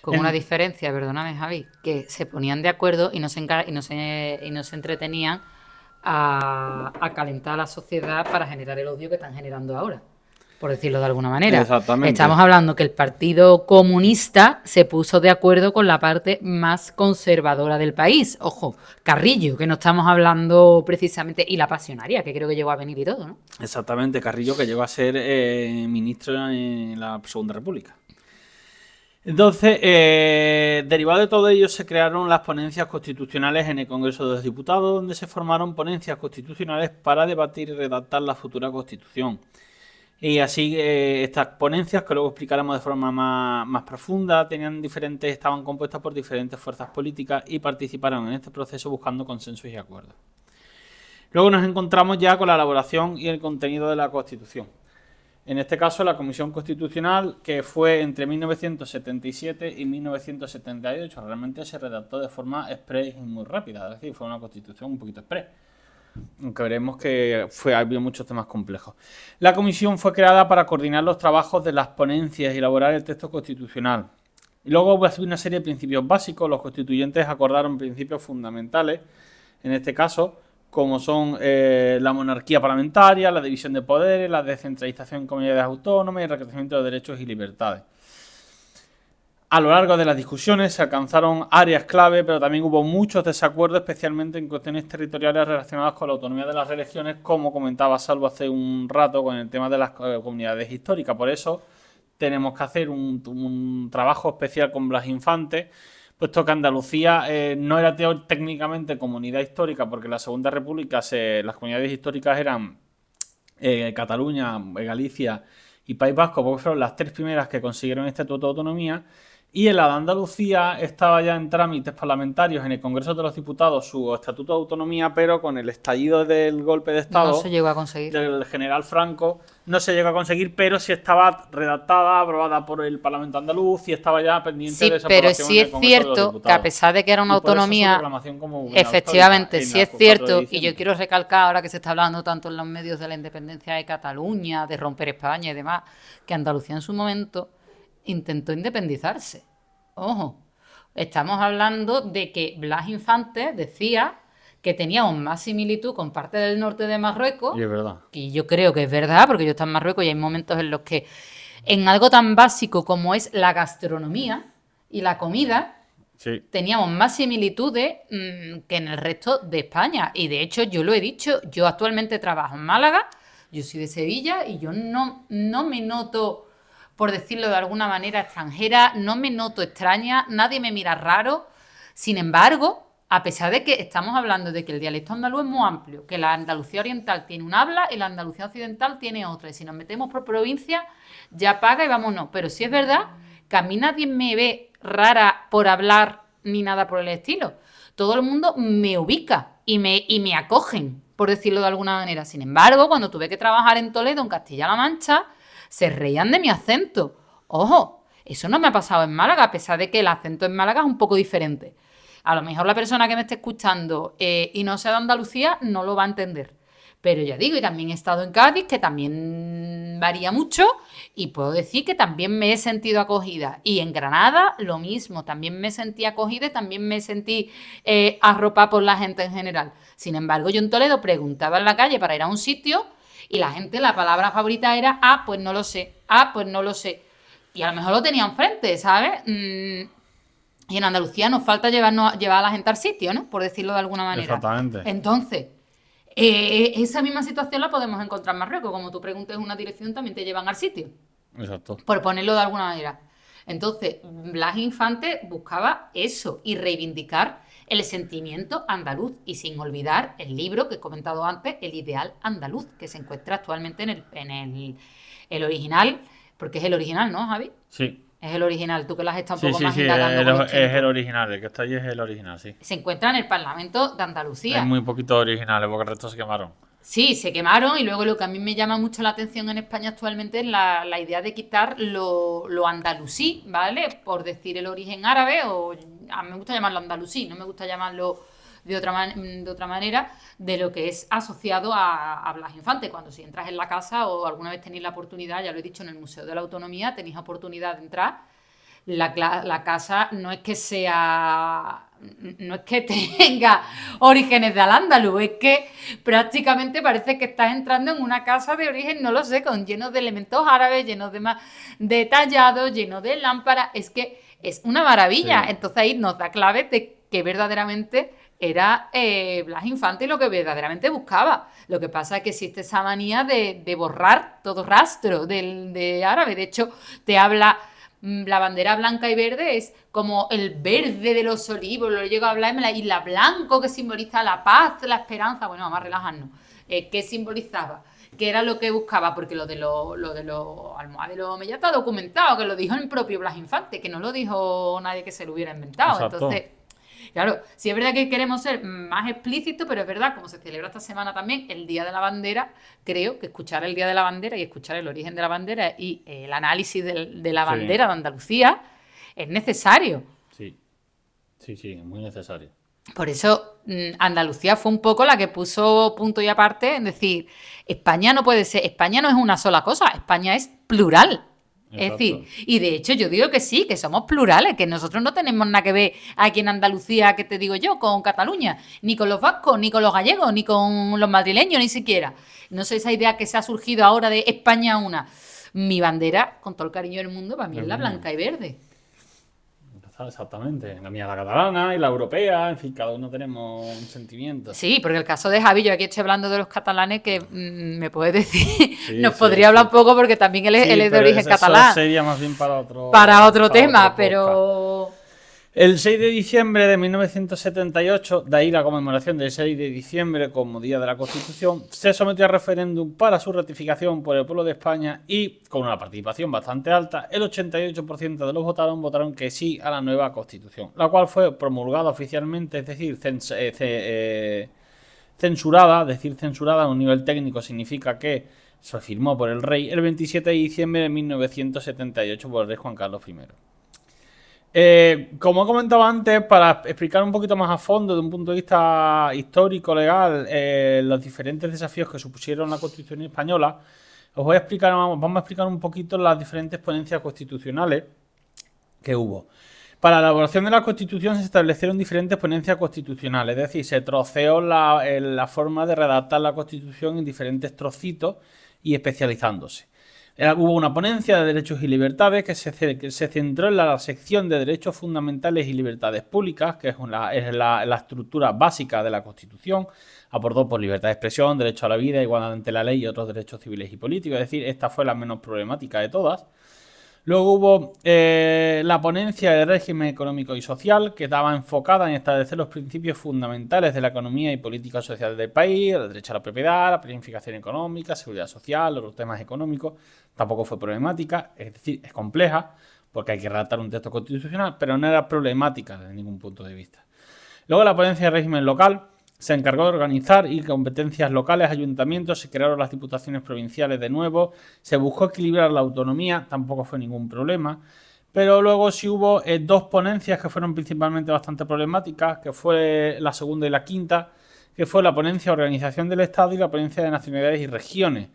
Con En- una diferencia, perdóname Javi, que se ponían de acuerdo y no se, encar- y no se, y no se entretenían a, a calentar a la sociedad para generar el odio que están generando ahora, por decirlo de alguna manera. Exactamente. Estamos hablando que el Partido Comunista se puso de acuerdo con la parte más conservadora del país. Ojo, Carrillo, que no estamos hablando precisamente, y la pasionaria, que creo que llegó a venir y todo, ¿no? Exactamente, Carrillo que llegó a ser eh, ministro en la Segunda República. Entonces, eh, derivado de todo ello, se crearon las ponencias constitucionales en el Congreso de los Diputados, donde se formaron ponencias constitucionales para debatir y redactar la futura Constitución. Y así, eh, estas ponencias, que luego explicaremos de forma más, más profunda, tenían diferentes, estaban compuestas por diferentes fuerzas políticas y participaron en este proceso buscando consensos y acuerdos. Luego nos encontramos ya con la elaboración y el contenido de la Constitución. En este caso, la Comisión Constitucional, que fue entre 1977 y 1978, realmente se redactó de forma express y muy rápida, es decir, fue una Constitución un poquito express. Aunque veremos que fue, había muchos temas complejos. La comisión fue creada para coordinar los trabajos de las ponencias y elaborar el texto constitucional. Y luego hubo una serie de principios básicos. Los constituyentes acordaron principios fundamentales, en este caso, como son eh, la monarquía parlamentaria, la división de poderes, la descentralización en comunidades autónomas y el reconocimiento de derechos y libertades. A lo largo de las discusiones se alcanzaron áreas clave, pero también hubo muchos desacuerdos, especialmente en cuestiones territoriales relacionadas con la autonomía de las regiones, como comentaba Salvo hace un rato con el tema de las eh, comunidades históricas. Por eso tenemos que hacer un, trabajo especial con Blas Infante, puesto que Andalucía eh, no era técnicamente comunidad histórica, porque en la Segunda República las comunidades históricas eran eh, Cataluña, Galicia y País Vasco, porque fueron las tres primeras que consiguieron este estatuto de autonomía. Y en la de Andalucía estaba ya en trámites parlamentarios en el Congreso de los Diputados su estatuto de autonomía, pero con el estallido del golpe de Estado No se llegó a conseguir. del general Franco no se llegó a conseguir, pero sí estaba redactada, aprobada por el Parlamento andaluz y estaba ya pendiente Sí, de esa pero aprobación sí es cierto que a pesar de que era una autonomía, reclamación como una efectivamente, sí es la 4 de cierto, y yo quiero recalcar ahora que se está hablando tanto en los medios de la independencia de Cataluña, de romper España y demás, que Andalucía en su momento intentó independizarse. Ojo, estamos hablando de que Blas Infante decía que teníamos más similitud con parte del norte de Marruecos Y es verdad. y yo creo que es verdad, porque yo estoy en Marruecos y hay momentos en los que en algo tan básico como es la gastronomía y la comida, Sí. teníamos más similitudes mm, que en el resto de España. Y de hecho, yo lo he dicho, yo actualmente trabajo en Málaga, yo soy de Sevilla y yo no, no me noto, por decirlo de alguna manera, extranjera, no me noto extraña, nadie me mira raro. Sin embargo, a pesar de que estamos hablando de que el dialecto andaluz es muy amplio, que la Andalucía oriental tiene un habla y la Andalucía occidental tiene otra, y si nos metemos por provincia, ya paga y vámonos. Pero sí es verdad que a mí nadie me ve rara por hablar ni nada por el estilo. Todo el mundo me ubica y me, y me acogen, por decirlo de alguna manera. Sin embargo, cuando tuve que trabajar en Toledo, en Castilla-La Mancha, se reían de mi acento. Ojo, eso no me ha pasado en Málaga, a pesar de que el acento en Málaga es un poco diferente. A lo mejor la persona que me esté escuchando eh, y no sea de Andalucía no lo va a entender. Pero ya digo, y también he estado en Cádiz, que también varía mucho, y puedo decir que también me he sentido acogida. Y en Granada, lo mismo, también me sentí acogida y también me sentí eh, arropada por la gente en general. Sin embargo, yo en Toledo preguntaba en la calle para ir a un sitio y la gente, la palabra favorita era, ah, pues no lo sé, ah, pues no lo sé. Y a lo mejor lo tenía enfrente, ¿sabes? Mm, y en Andalucía nos falta llevarnos, llevar a la gente al sitio, ¿no? Por decirlo de alguna manera. Exactamente. Entonces, eh, esa misma situación la podemos encontrar en Marruecos. Como tú preguntes una dirección, también te llevan al sitio, Exacto. por ponerlo de alguna manera. Entonces, Blas Infante buscaba eso y reivindicar el sentimiento andaluz y sin olvidar el libro que he comentado antes, El ideal andaluz, que se encuentra actualmente en el, en el, el original, porque es el original, ¿no, Javi? Sí. Es el original, tú que lo has estado un Sí, poco sí, más sí, indagando es, el- es el original, el que está es el original, sí. Se encuentra en el Parlamento de Andalucía. Hay muy poquitos originales porque el resto se quemaron. Sí, se quemaron y luego lo que a mí me llama mucho la atención en España actualmente es la, la idea de quitar lo, lo andalusí, ¿vale? Por decir el origen árabe o me gusta llamarlo andalusí, no me gusta llamarlo de otra, de otra manera, de lo que es asociado a, a Blas Infante. Cuando si entras en la casa o alguna vez tenéis la oportunidad, ya lo he dicho en el Museo de la Autonomía, tenéis oportunidad de entrar la, la casa no es que sea, no es que tenga orígenes de al-Ándalus, es que prácticamente parece que estás entrando en una casa de origen, no lo sé, con llenos de elementos árabes, llenos de más detallados, llenos de lámparas, es que es una maravilla. Sí. Entonces ahí nos da clave de que verdaderamente era eh, Blas Infante lo que verdaderamente buscaba. Lo que pasa es que existe esa manía de, de borrar todo rastro del, de árabe. De hecho, te habla mm, la bandera blanca y verde es como el verde de los olivos, lo llego a hablar, y la isla blanco que simboliza la paz, la esperanza. Bueno, vamos a relajarnos. Eh, ¿Qué simbolizaba? ¿Qué era lo que buscaba? Porque lo de los lo de los almohades de los está documentado, que lo dijo el propio Blas Infante, que no lo dijo nadie que se lo hubiera inventado. Exacto. Entonces, Claro, sí es verdad que queremos ser más explícitos, pero es verdad, como se celebra esta semana también el Día de la Bandera, creo que escuchar el Día de la Bandera y escuchar el origen de la bandera y el análisis del- de la Sí. bandera de Andalucía es necesario. Sí, sí, sí, muy necesario. Por eso mm, Andalucía fue un poco la que puso punto y aparte en decir, España no puede ser, España no es una sola cosa, España es plural. Es decir, y de hecho yo digo que sí, que somos plurales, que nosotros no tenemos nada que ver aquí en Andalucía, que te digo yo, con Cataluña, ni con los vascos, ni con los gallegos, ni con los madrileños, ni siquiera. No sé esa idea que se ha surgido ahora de España una. Mi bandera, con todo el cariño del mundo, para mí es la blanca y verde. Exactamente. La mía la catalana y la europea, en fin, cada uno tenemos un sentimiento. Sí, porque el caso de Javi, yo aquí estoy hablando de los catalanes, que mm, me puede decir, Sí, nos sí, podría hablar un poco porque también él es, Sí, él es de origen catalán. sería más bien para otro, Para otro tema, otro pero El 6 de diciembre de 1978, de ahí la conmemoración del 6 de diciembre como Día de la Constitución, se sometió a referéndum para su ratificación por el pueblo de España y, con una participación bastante alta, el 88% de los votaron votaron que sí a la nueva Constitución, la cual fue promulgada oficialmente, es decir, eh, eh, censurada, decir censurada a un nivel técnico significa que se firmó por el rey el 27 de diciembre de 1978 por el rey Juan Carlos I. Eh, como he comentado antes, para explicar un poquito más a fondo, de un punto de vista histórico, legal, eh, los diferentes desafíos que supusieron la Constitución española, os voy a explicar, vamos a explicar un poquito las diferentes ponencias constitucionales que hubo. Para la elaboración de la Constitución se establecieron diferentes ponencias constitucionales, es decir, se troceó la, eh, la forma de redactar la Constitución en diferentes trocitos y especializándose. Hubo una ponencia de derechos y libertades que se, ce- que se centró en la sección de derechos fundamentales y libertades públicas, que es, una- es la, la estructura básica de la Constitución. Aportó por libertad de expresión, derecho a la vida, igualdad ante la ley y otros derechos civiles y políticos. Es decir, esta fue la menos problemática de todas. Luego hubo eh, la ponencia de régimen económico y social, que estaba enfocada en establecer los principios fundamentales de la economía y política social del país, el derecho a la propiedad, la planificación económica, seguridad social, los temas económicos. Tampoco fue problemática, es decir, es compleja, porque hay que redactar un texto constitucional, pero no era problemática desde ningún punto de vista. Luego la ponencia de régimen local se encargó de organizar y competencias locales, ayuntamientos, se crearon las diputaciones provinciales de nuevo, se buscó equilibrar la autonomía, tampoco fue ningún problema. Pero luego sí hubo eh, dos ponencias que fueron principalmente bastante problemáticas, que fue la segunda y la quinta, que fue la ponencia de organización del Estado y la ponencia de nacionalidades y regiones.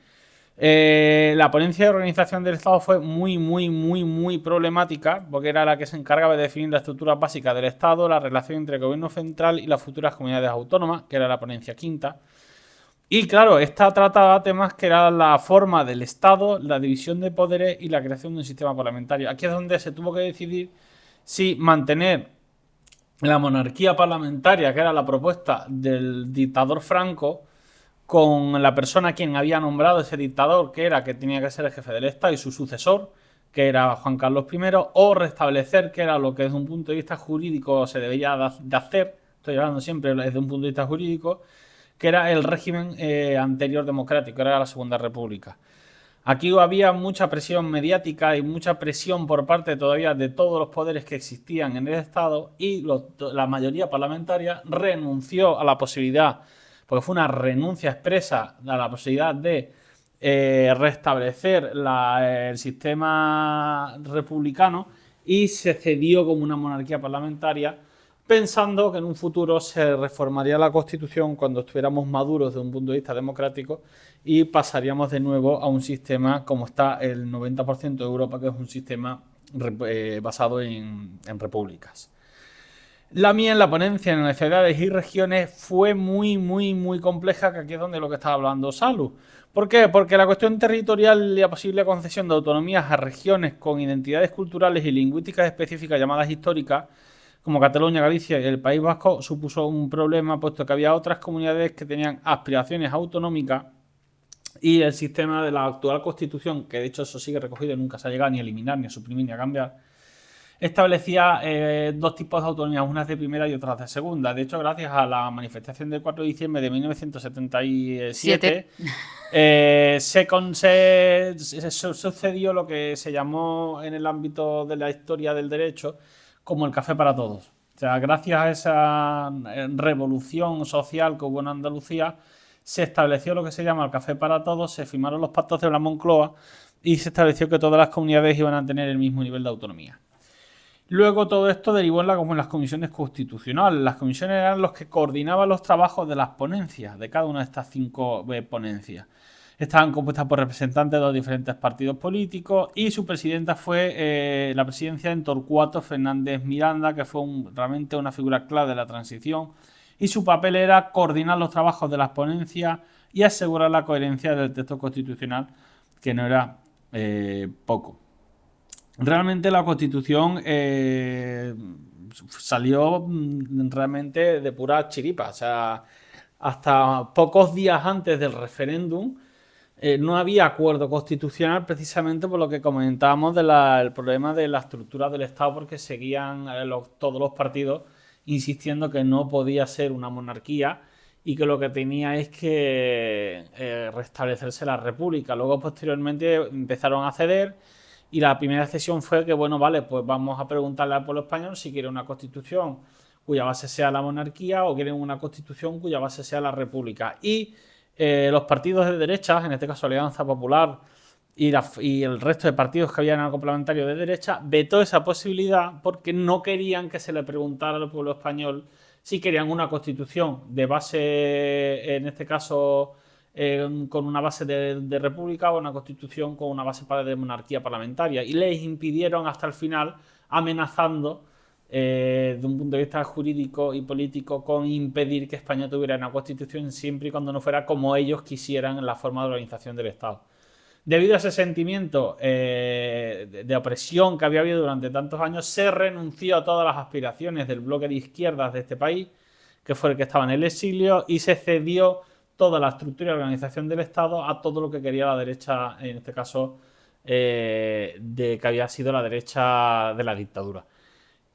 Eh, la ponencia de organización del Estado fue muy, muy, muy, muy problemática, porque era la que se encargaba de definir la estructura básica del Estado, la relación entre el gobierno central y las futuras comunidades autónomas, que era la ponencia quinta. Y claro, esta trataba temas que eran la forma del Estado, la división de poderes y la creación de un sistema parlamentario. Aquí es donde se tuvo que decidir si mantener la monarquía parlamentaria, que era la propuesta del dictador Franco, con la persona a quien había nombrado ese dictador, que era que tenía que ser el jefe del Estado y su sucesor, que era Juan Carlos I, o restablecer, que era lo que desde un punto de vista jurídico se debía de hacer, estoy hablando siempre desde un punto de vista jurídico, que era el régimen eh, anterior democrático, era la Segunda República. Aquí había mucha presión mediática y mucha presión por parte todavía de todos los poderes que existían en el Estado y la mayoría parlamentaria renunció a la posibilidad, porque fue una renuncia expresa a la posibilidad de eh, restablecer el sistema republicano y se cedió como una monarquía parlamentaria pensando que en un futuro se reformaría la Constitución cuando estuviéramos maduros desde un punto de vista democrático y pasaríamos de nuevo a un sistema como está el 90% de Europa, que es un sistema eh, basado en, repúblicas. La mía en la ponencia en las ciudades y regiones fue muy, muy, muy compleja, que aquí es donde lo que estaba hablando Salu. ¿Por qué? Porque la cuestión territorial y la posible concesión de autonomías a regiones con identidades culturales y lingüísticas específicas llamadas históricas como Cataluña, Galicia y el País Vasco supuso un problema, puesto que había otras comunidades que tenían aspiraciones autonómicas y el sistema de la actual constitución, que de hecho eso sigue recogido nunca se ha llegado ni a eliminar, ni a suprimir, ni a cambiar, establecía eh, dos tipos de autonomías, unas de primera y otras de segunda. De hecho, gracias a la manifestación del 4 de diciembre de 1977, eh, se, se, sucedió lo que se llamó en el ámbito de la historia del derecho como el café para todos. O sea, gracias a esa eh, revolución social que hubo en Andalucía, se estableció lo que se llama el café para todos, se firmaron los pactos de la Moncloa y se estableció que todas las comunidades iban a tener el mismo nivel de autonomía. Luego todo esto derivó en, la, en las comisiones constitucionales. Las comisiones eran los que coordinaban los trabajos de las ponencias, de cada una de estas cinco eh, ponencias. Estaban compuestas por representantes de los diferentes partidos políticos y su presidenta fue eh, la presidencia de Torcuato Fernández Miranda, que fue realmente una figura clave de la transición. Y su papel era coordinar los trabajos de las ponencias y asegurar la coherencia del texto constitucional, que no era eh, poco. Realmente la constitución eh, salió mm, realmente de pura chiripa. O sea, hasta pocos días antes del referéndum, eh, no había acuerdo constitucional precisamente por lo que comentábamos del problema de la estructura del Estado, porque seguían eh, todos los partidos insistiendo que no podía ser una monarquía y que lo que tenía es que restablecerse la república. Luego, posteriormente, empezaron a ceder y la primera cesión fue que, bueno, vale, pues vamos a preguntarle al pueblo español si quiere una constitución cuya base sea la monarquía o quieren una constitución cuya base sea la república. Y eh, los partidos de derecha, en este caso Alianza Popular y, el resto de partidos que habían en el complementario de derecha, vetó esa posibilidad porque no querían que se le preguntara al pueblo español si querían una constitución de base, en este caso, con una base de, república o una constitución con una base de monarquía parlamentaria. Y les impidieron hasta el final, amenazando eh, de un punto de vista jurídico y político con impedir que España tuviera una constitución siempre y cuando no fuera como ellos quisieran en la forma de organización del Estado. Debido a ese sentimiento eh, de, opresión que había habido durante tantos años, se renunció a todas las aspiraciones del bloque de izquierdas de este país, que fue el que estaba en el exilio, y se cedió toda la estructura y organización del Estado a todo lo que quería la derecha, en este caso, eh, de que había sido la derecha de la dictadura.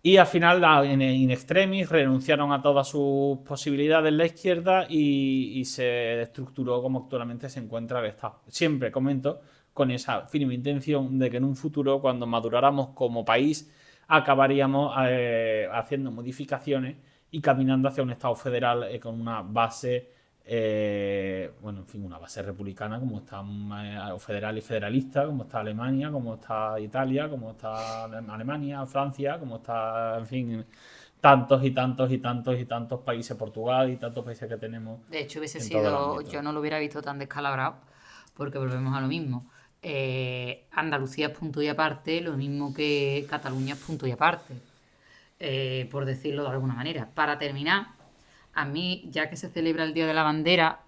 Y al final, in extremis, renunciaron a todas sus posibilidades la izquierda y, se estructuró como actualmente se encuentra el Estado. Siempre comento con esa firme intención de que en un futuro, cuando maduráramos como país, acabaríamos eh, haciendo modificaciones y caminando hacia un Estado federal eh, con una base eh, bueno, en fin, una base republicana como está eh, federal y federalista, como está Alemania, como está Italia, como está Alemania, Francia, como está, en fin, tantos y tantos y tantos y tantos países, Portugal y tantos países que tenemos. De hecho, hubiese sido, yo no lo hubiera visto tan descalabrado, porque volvemos a lo mismo. Eh, Andalucía es punto y aparte, lo mismo que Cataluña es punto y aparte, por decirlo de alguna manera. Para terminar, a mí, ya que se celebra el Día de la Bandera,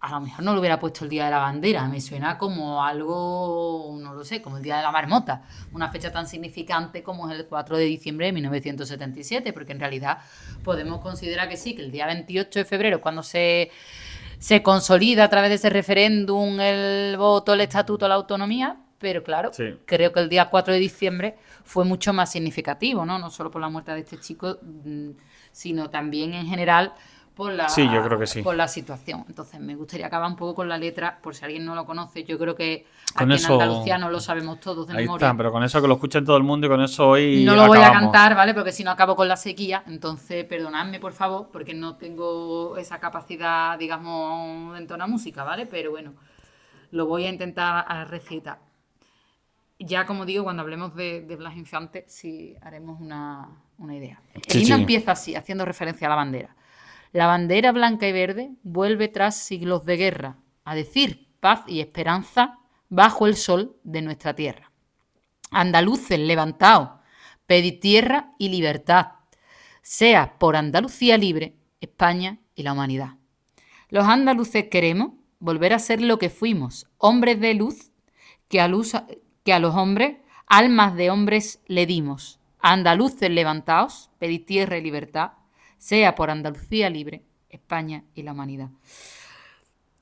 a lo mejor no lo hubiera puesto el Día de la Bandera, me suena como algo, no lo sé, como el Día de la Marmota, una fecha tan significante como es el 4 de diciembre de 1977, porque en realidad podemos considerar que sí, que el día 28 de febrero, cuando se, se consolida a través de ese referéndum el voto, el estatuto, la autonomía, pero claro, creo que el día 4 de diciembre fue mucho más significativo, ¿no? No solo por la muerte de este chico, mm, sino también en general por la, Sí, yo creo que sí. por la situación. Entonces, me gustaría acabar un poco con la letra, por si alguien no lo conoce. Yo creo que Con aquí eso- en Andalucía no lo sabemos todos de Ahí memoria. pero con eso que lo escuchen todo el mundo y con eso hoy no lo voy a cantar, ¿vale? Porque si no acabo con la sequía. Entonces, perdonadme, por favor, porque no tengo esa capacidad, digamos, de entonar música, ¿vale? Pero bueno, lo voy a intentar a recitar. Ya, como digo, cuando hablemos de, de Blas Infante, sí haremos una, una idea. El himno sí. empieza así, haciendo referencia a la bandera. La bandera blanca y verde vuelve tras siglos de guerra a decir paz y esperanza bajo el sol de nuestra tierra. Andaluces, levantaos, pedid tierra y libertad. Sea por Andalucía libre, España y la humanidad. Los andaluces queremos volver a ser lo que fuimos, hombres de luz, que a, luz- que a los hombres almas de hombres le dimos. Andaluces, levantaos, pedid tierra y libertad. Sea por Andalucía libre, España y la humanidad.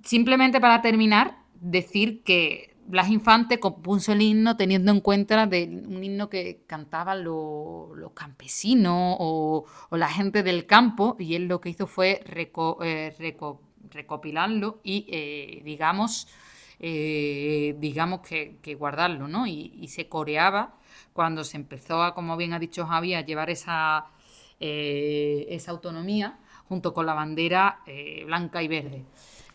Simplemente para terminar, decir que Blas Infante compuso el himno teniendo en cuenta de un himno que cantaban lo- los campesinos o, la gente del campo y él lo que hizo fue eh, reco- recopilarlo y, eh, digamos, eh, digamos que, guardarlo, ¿no? Y se coreaba cuando se empezó a, como bien ha dicho Javi, a llevar esa, eh, esa autonomía junto con la bandera eh, blanca y verde.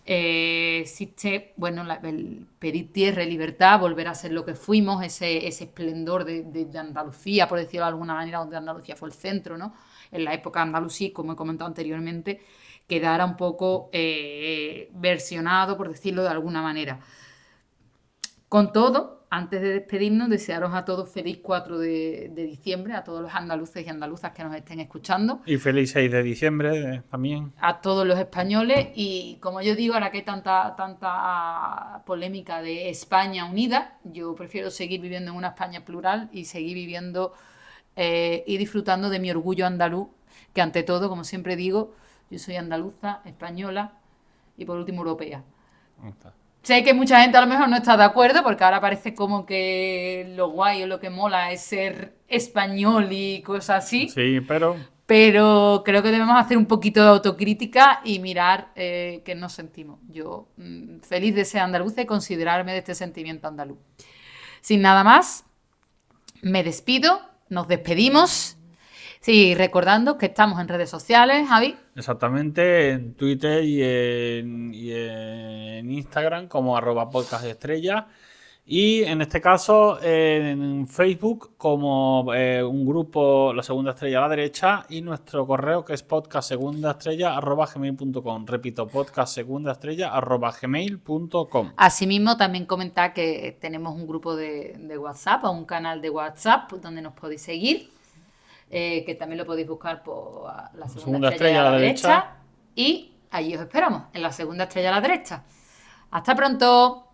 Eh, existe, bueno, la- el pedir tierra libertad, volver a ser lo que fuimos, ese, ese esplendor de, de- de Andalucía, por decirlo de alguna manera, donde Andalucía fue el centro, ¿no? En la época andalusí, como he comentado anteriormente, quedara un poco eh, versionado, por decirlo de alguna manera. Con todo, antes de despedirnos, desearos a todos feliz 4 de, de diciembre, a todos los andaluces y andaluzas que nos estén escuchando, Y feliz 6 de diciembre eh, también. a todos los españoles y como yo digo, ahora que hay tanta, tanta polémica de España unida, yo prefiero seguir viviendo en una España plural y seguir viviendo eh, y disfrutando de mi orgullo andaluz, que ante todo, como siempre digo, yo soy andaluza, española y por último europea. Ahí está. Sé que mucha gente a lo mejor no está de acuerdo porque ahora parece como que lo guay o lo que mola es ser español y cosas así, Sí, pero pero creo que debemos hacer un poquito de autocrítica y mirar eh, qué nos sentimos. Yo mm, feliz de ser andaluza y considerarme de este sentimiento andaluz. Sin nada más, me despido, nos despedimos. Sí, recordando que estamos en redes sociales, Javi. exactamente en Twitter y en, y en Instagram como arroba podcast estrella. Y en este caso en Facebook como eh, un grupo La Segunda Estrella a la derecha y nuestro correo que es podcastsegundaestrella.gmail.com. Repito, podcastsegundaestrella.gmail.com. Asimismo, también comentar que tenemos un grupo de, de WhatsApp o un canal de WhatsApp donde nos podéis seguir, eh, que también lo podéis buscar por la segunda, estrella, a la derecha. Y allí os esperamos, en la segunda estrella a la derecha. Hasta pronto.